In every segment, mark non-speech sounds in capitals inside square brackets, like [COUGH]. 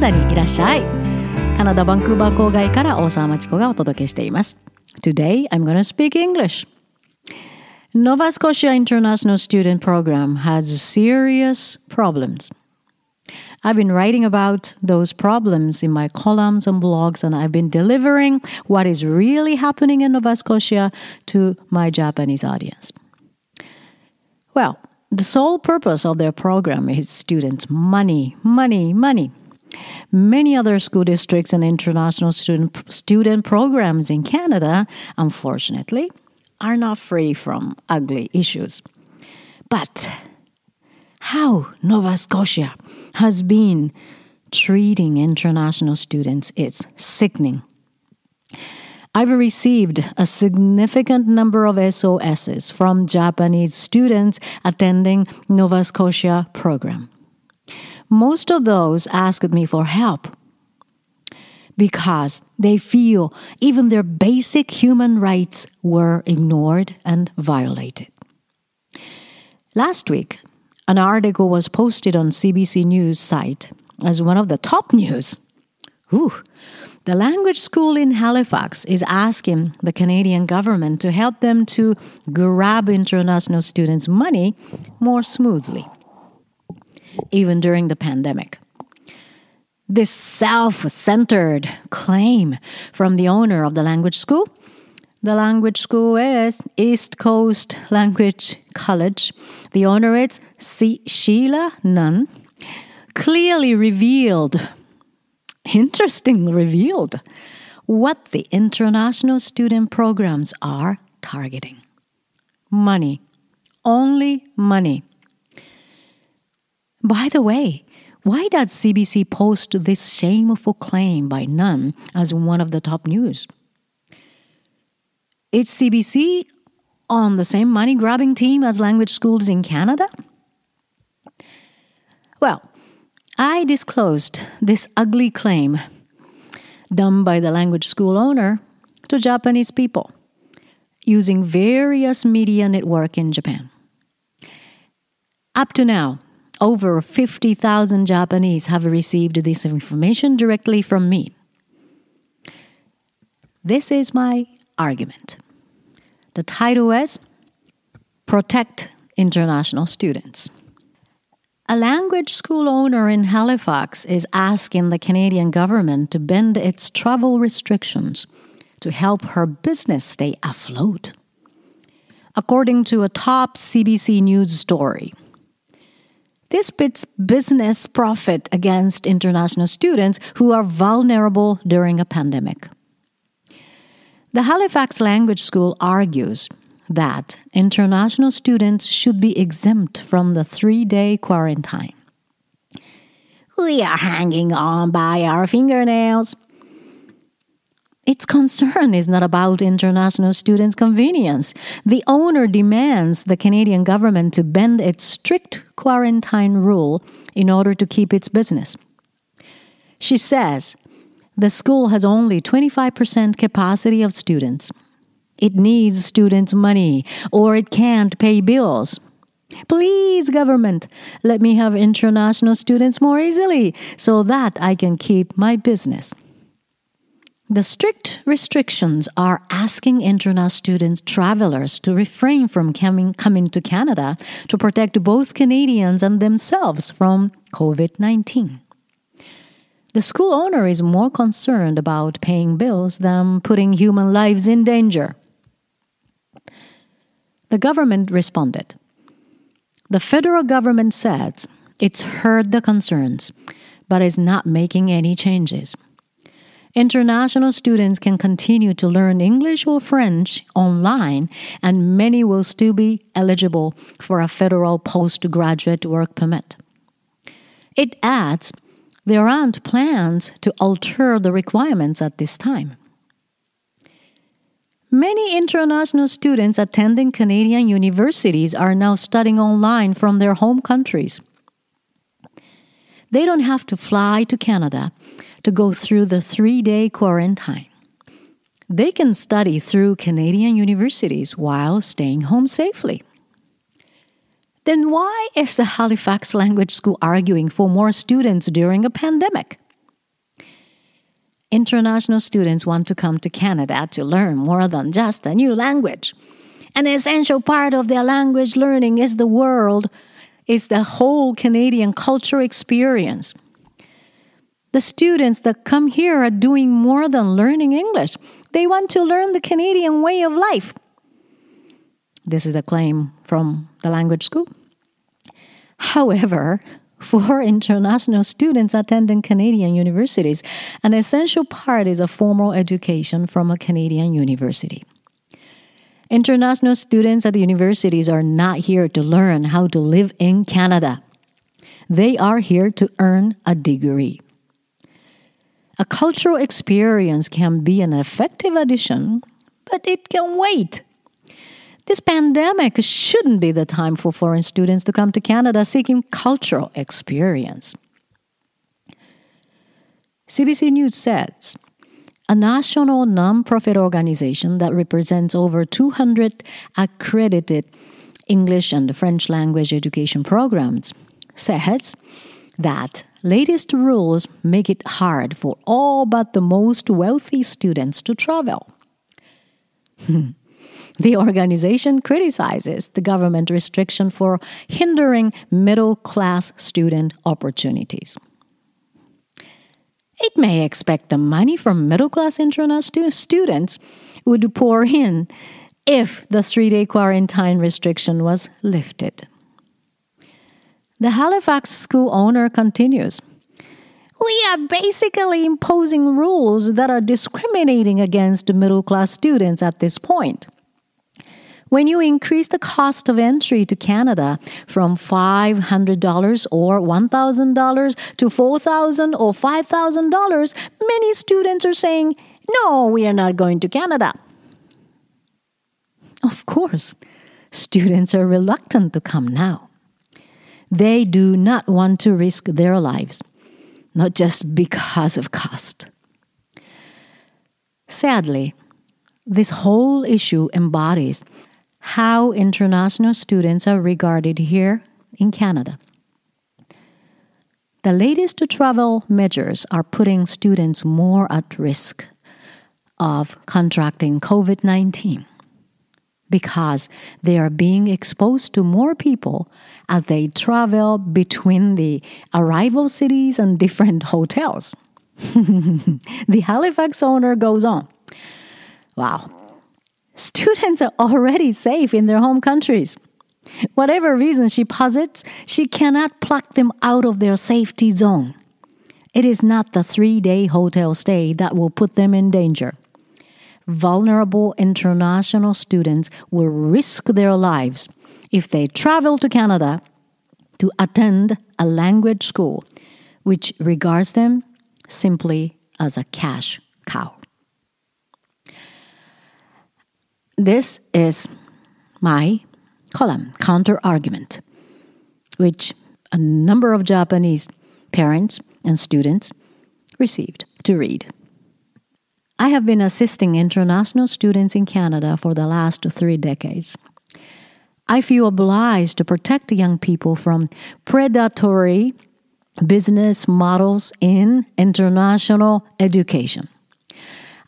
ナダにいらっしゃいカナダバンクーバー郊外から大沢町子がお届けしています Today I'm going to speak English Nova Scotia International Student Program has serious problems I've been writing about those problems in my columns and blogs, and I've been delivering what is really happening in Nova Scotia to my Japanese audience. Well, the sole purpose of their program is students' money, money, money. Many other school districts and international student, student programs in Canada, unfortunately, are not free from ugly issues. But how Nova Scotia has been treating international students is sickening. I've received a significant number of SOSs from Japanese students attending Nova Scotia program. Most of those asked me for help because they feel even their basic human rights were ignored and violated. Last week, an article was posted on CBC News site as one of the top news. Ooh, the language school in Halifax is asking the Canadian government to help them to grab international students' money more smoothly, even during the pandemic. This self centered claim from the owner of the language school the language school is East Coast Language College. The owner is C- Sheila Nunn. Clearly revealed, interestingly revealed, what the international student programs are targeting. Money. Only money. By the way, why does CBC post this shameful claim by Nunn as one of the top news? Is CBC on the same money grabbing team as language schools in Canada? Well, I disclosed this ugly claim done by the language school owner to Japanese people using various media network in Japan. Up to now, over 50,000 Japanese have received this information directly from me. This is my argument. The title is Protect International Students. A language school owner in Halifax is asking the Canadian government to bend its travel restrictions to help her business stay afloat. According to a top CBC News story, this pits business profit against international students who are vulnerable during a pandemic. The Halifax Language School argues that international students should be exempt from the three day quarantine. We are hanging on by our fingernails. Its concern is not about international students' convenience. The owner demands the Canadian government to bend its strict quarantine rule in order to keep its business. She says the school has only 25% capacity of students. It needs students' money or it can't pay bills. Please, government, let me have international students more easily so that I can keep my business. The strict restrictions are asking international students, travelers, to refrain from coming, coming to Canada to protect both Canadians and themselves from COVID 19. The school owner is more concerned about paying bills than putting human lives in danger. The government responded. The federal government says it's heard the concerns, but is not making any changes. International students can continue to learn English or French online, and many will still be eligible for a federal postgraduate work permit. It adds there aren't plans to alter the requirements at this time. Many international students attending Canadian universities are now studying online from their home countries. They don't have to fly to Canada to go through the three day quarantine. They can study through Canadian universities while staying home safely. Then why is the Halifax Language School arguing for more students during a pandemic? international students want to come to Canada to learn more than just a new language. An essential part of their language learning is the world, is the whole Canadian cultural experience. The students that come here are doing more than learning English. They want to learn the Canadian way of life. This is a claim from the language school. However, [LAUGHS] for international students attending Canadian universities, an essential part is a formal education from a Canadian university. International students at the universities are not here to learn how to live in Canada. They are here to earn a degree. A cultural experience can be an effective addition, but it can wait. This pandemic shouldn't be the time for foreign students to come to Canada seeking cultural experience. CBC News says a national nonprofit organization that represents over 200 accredited English and French language education programs says that latest rules make it hard for all but the most wealthy students to travel. [LAUGHS] the organization criticizes the government restriction for hindering middle class student opportunities. It may expect the money from middle class international students would pour in if the three day quarantine restriction was lifted. The Halifax school owner continues. We are basically imposing rules that are discriminating against middle class students at this point. When you increase the cost of entry to Canada from $500 or $1,000 to $4,000 or $5,000, many students are saying, No, we are not going to Canada. Of course, students are reluctant to come now. They do not want to risk their lives, not just because of cost. Sadly, this whole issue embodies how international students are regarded here in Canada. The latest travel measures are putting students more at risk of contracting COVID 19 because they are being exposed to more people as they travel between the arrival cities and different hotels. [LAUGHS] the Halifax owner goes on. Wow. Students are already safe in their home countries. Whatever reason she posits, she cannot pluck them out of their safety zone. It is not the three day hotel stay that will put them in danger vulnerable international students will risk their lives if they travel to Canada to attend a language school which regards them simply as a cash cow. This is my column, counter argument, which a number of Japanese parents and students received to read. I have been assisting international students in Canada for the last three decades. I feel obliged to protect young people from predatory business models in international education.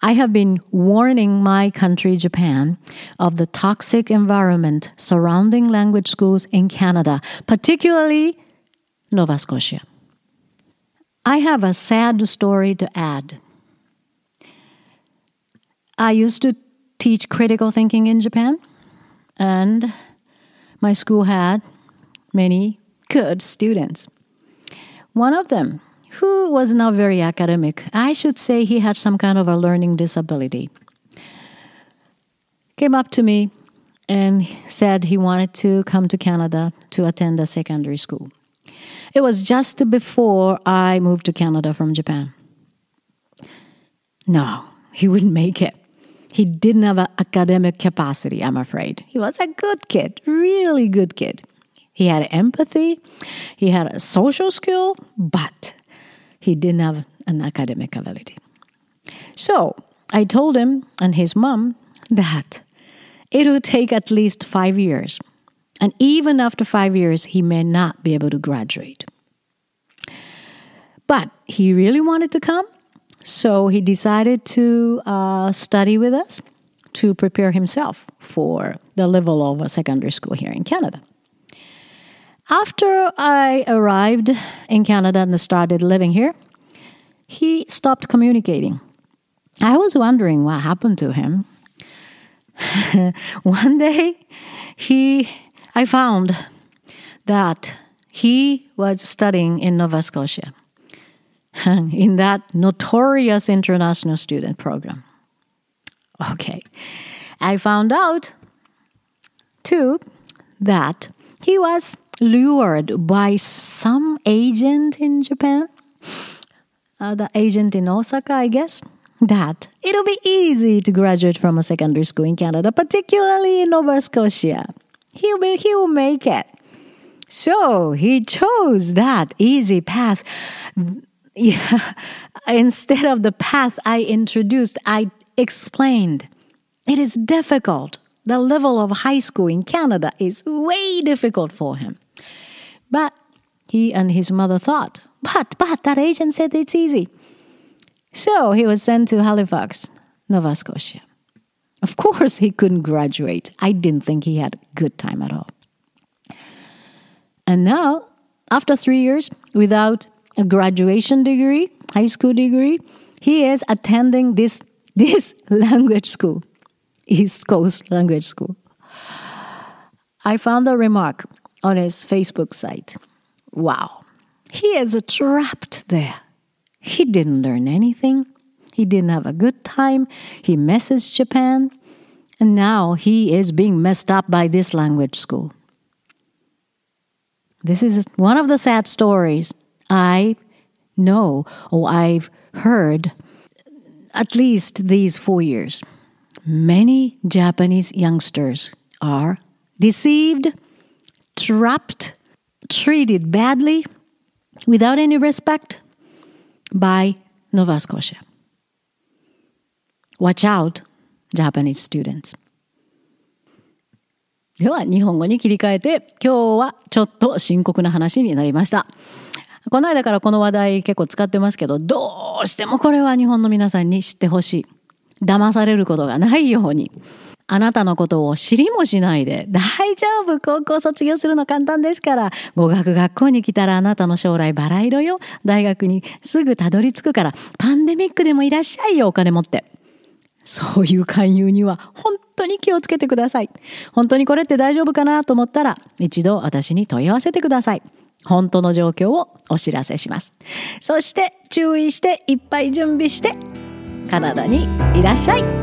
I have been warning my country, Japan, of the toxic environment surrounding language schools in Canada, particularly Nova Scotia. I have a sad story to add. I used to teach critical thinking in Japan, and my school had many good students. One of them, who was not very academic, I should say he had some kind of a learning disability, came up to me and said he wanted to come to Canada to attend a secondary school. It was just before I moved to Canada from Japan. No, he wouldn't make it. He didn't have an academic capacity, I'm afraid. He was a good kid, really good kid. He had empathy, he had a social skill, but he didn't have an academic ability. So I told him and his mom that it would take at least five years. And even after five years, he may not be able to graduate. But he really wanted to come, So he decided to uh, study with us to prepare himself for the level of a secondary school here in Canada. After I arrived in Canada and started living here, he stopped communicating. I was wondering what happened to him. [LAUGHS] One day, he, I found that he was studying in Nova Scotia [LAUGHS] in that notorious international student program. Okay. I found out too that he was lured by some agent in Japan, uh, the agent in Osaka, I guess, that it'll be easy to graduate from a secondary school in Canada, particularly in Nova Scotia. He'll, be, he'll make it. So he chose that easy path. Yeah, [LAUGHS] instead of the path I introduced, I explained. It is difficult. The level of high school in Canada is way difficult for him. But he and his mother thought, but, but, that agent said it's easy. So he was sent to Halifax, Nova Scotia. Of course, he couldn't graduate. I didn't think he had a good time at all. And now, after three years without a graduation degree, high school degree, he is attending this [LAUGHS] this language school, East Coast Language School. I found a remark on his Facebook site. Wow, he is trapped there. He didn't learn anything. He didn't have a good time. He messes Japan. And now he is being messed up by this language school. This is one of the sad stories I know or I've heard at least these four years, many Japanese youngsters are deceived, trapped, treated badly, without any respect by Nova Scotia. Watch out, Japanese students. では日本語に切り替えて今日はちょっと深刻な話になりました。 この間からこの話題結構使ってますけど、どうしてもこれは日本の皆さんに知ってほしい。騙されることがないように。あなたのことを知りもしないで、大丈夫高校卒業するの簡単ですから、語学学校に来たらあなたの将来バラ色よ。大学にすぐたどり着くから、パンデミックでもいらっしゃいよ、お金持って。そういう勧誘には本当に気をつけてください。本当にこれって大丈夫かなと思ったら、一度私に問い合わせてください。本当の状況をお知らせします。そして注意していっぱい準備してカナダにいらっしゃい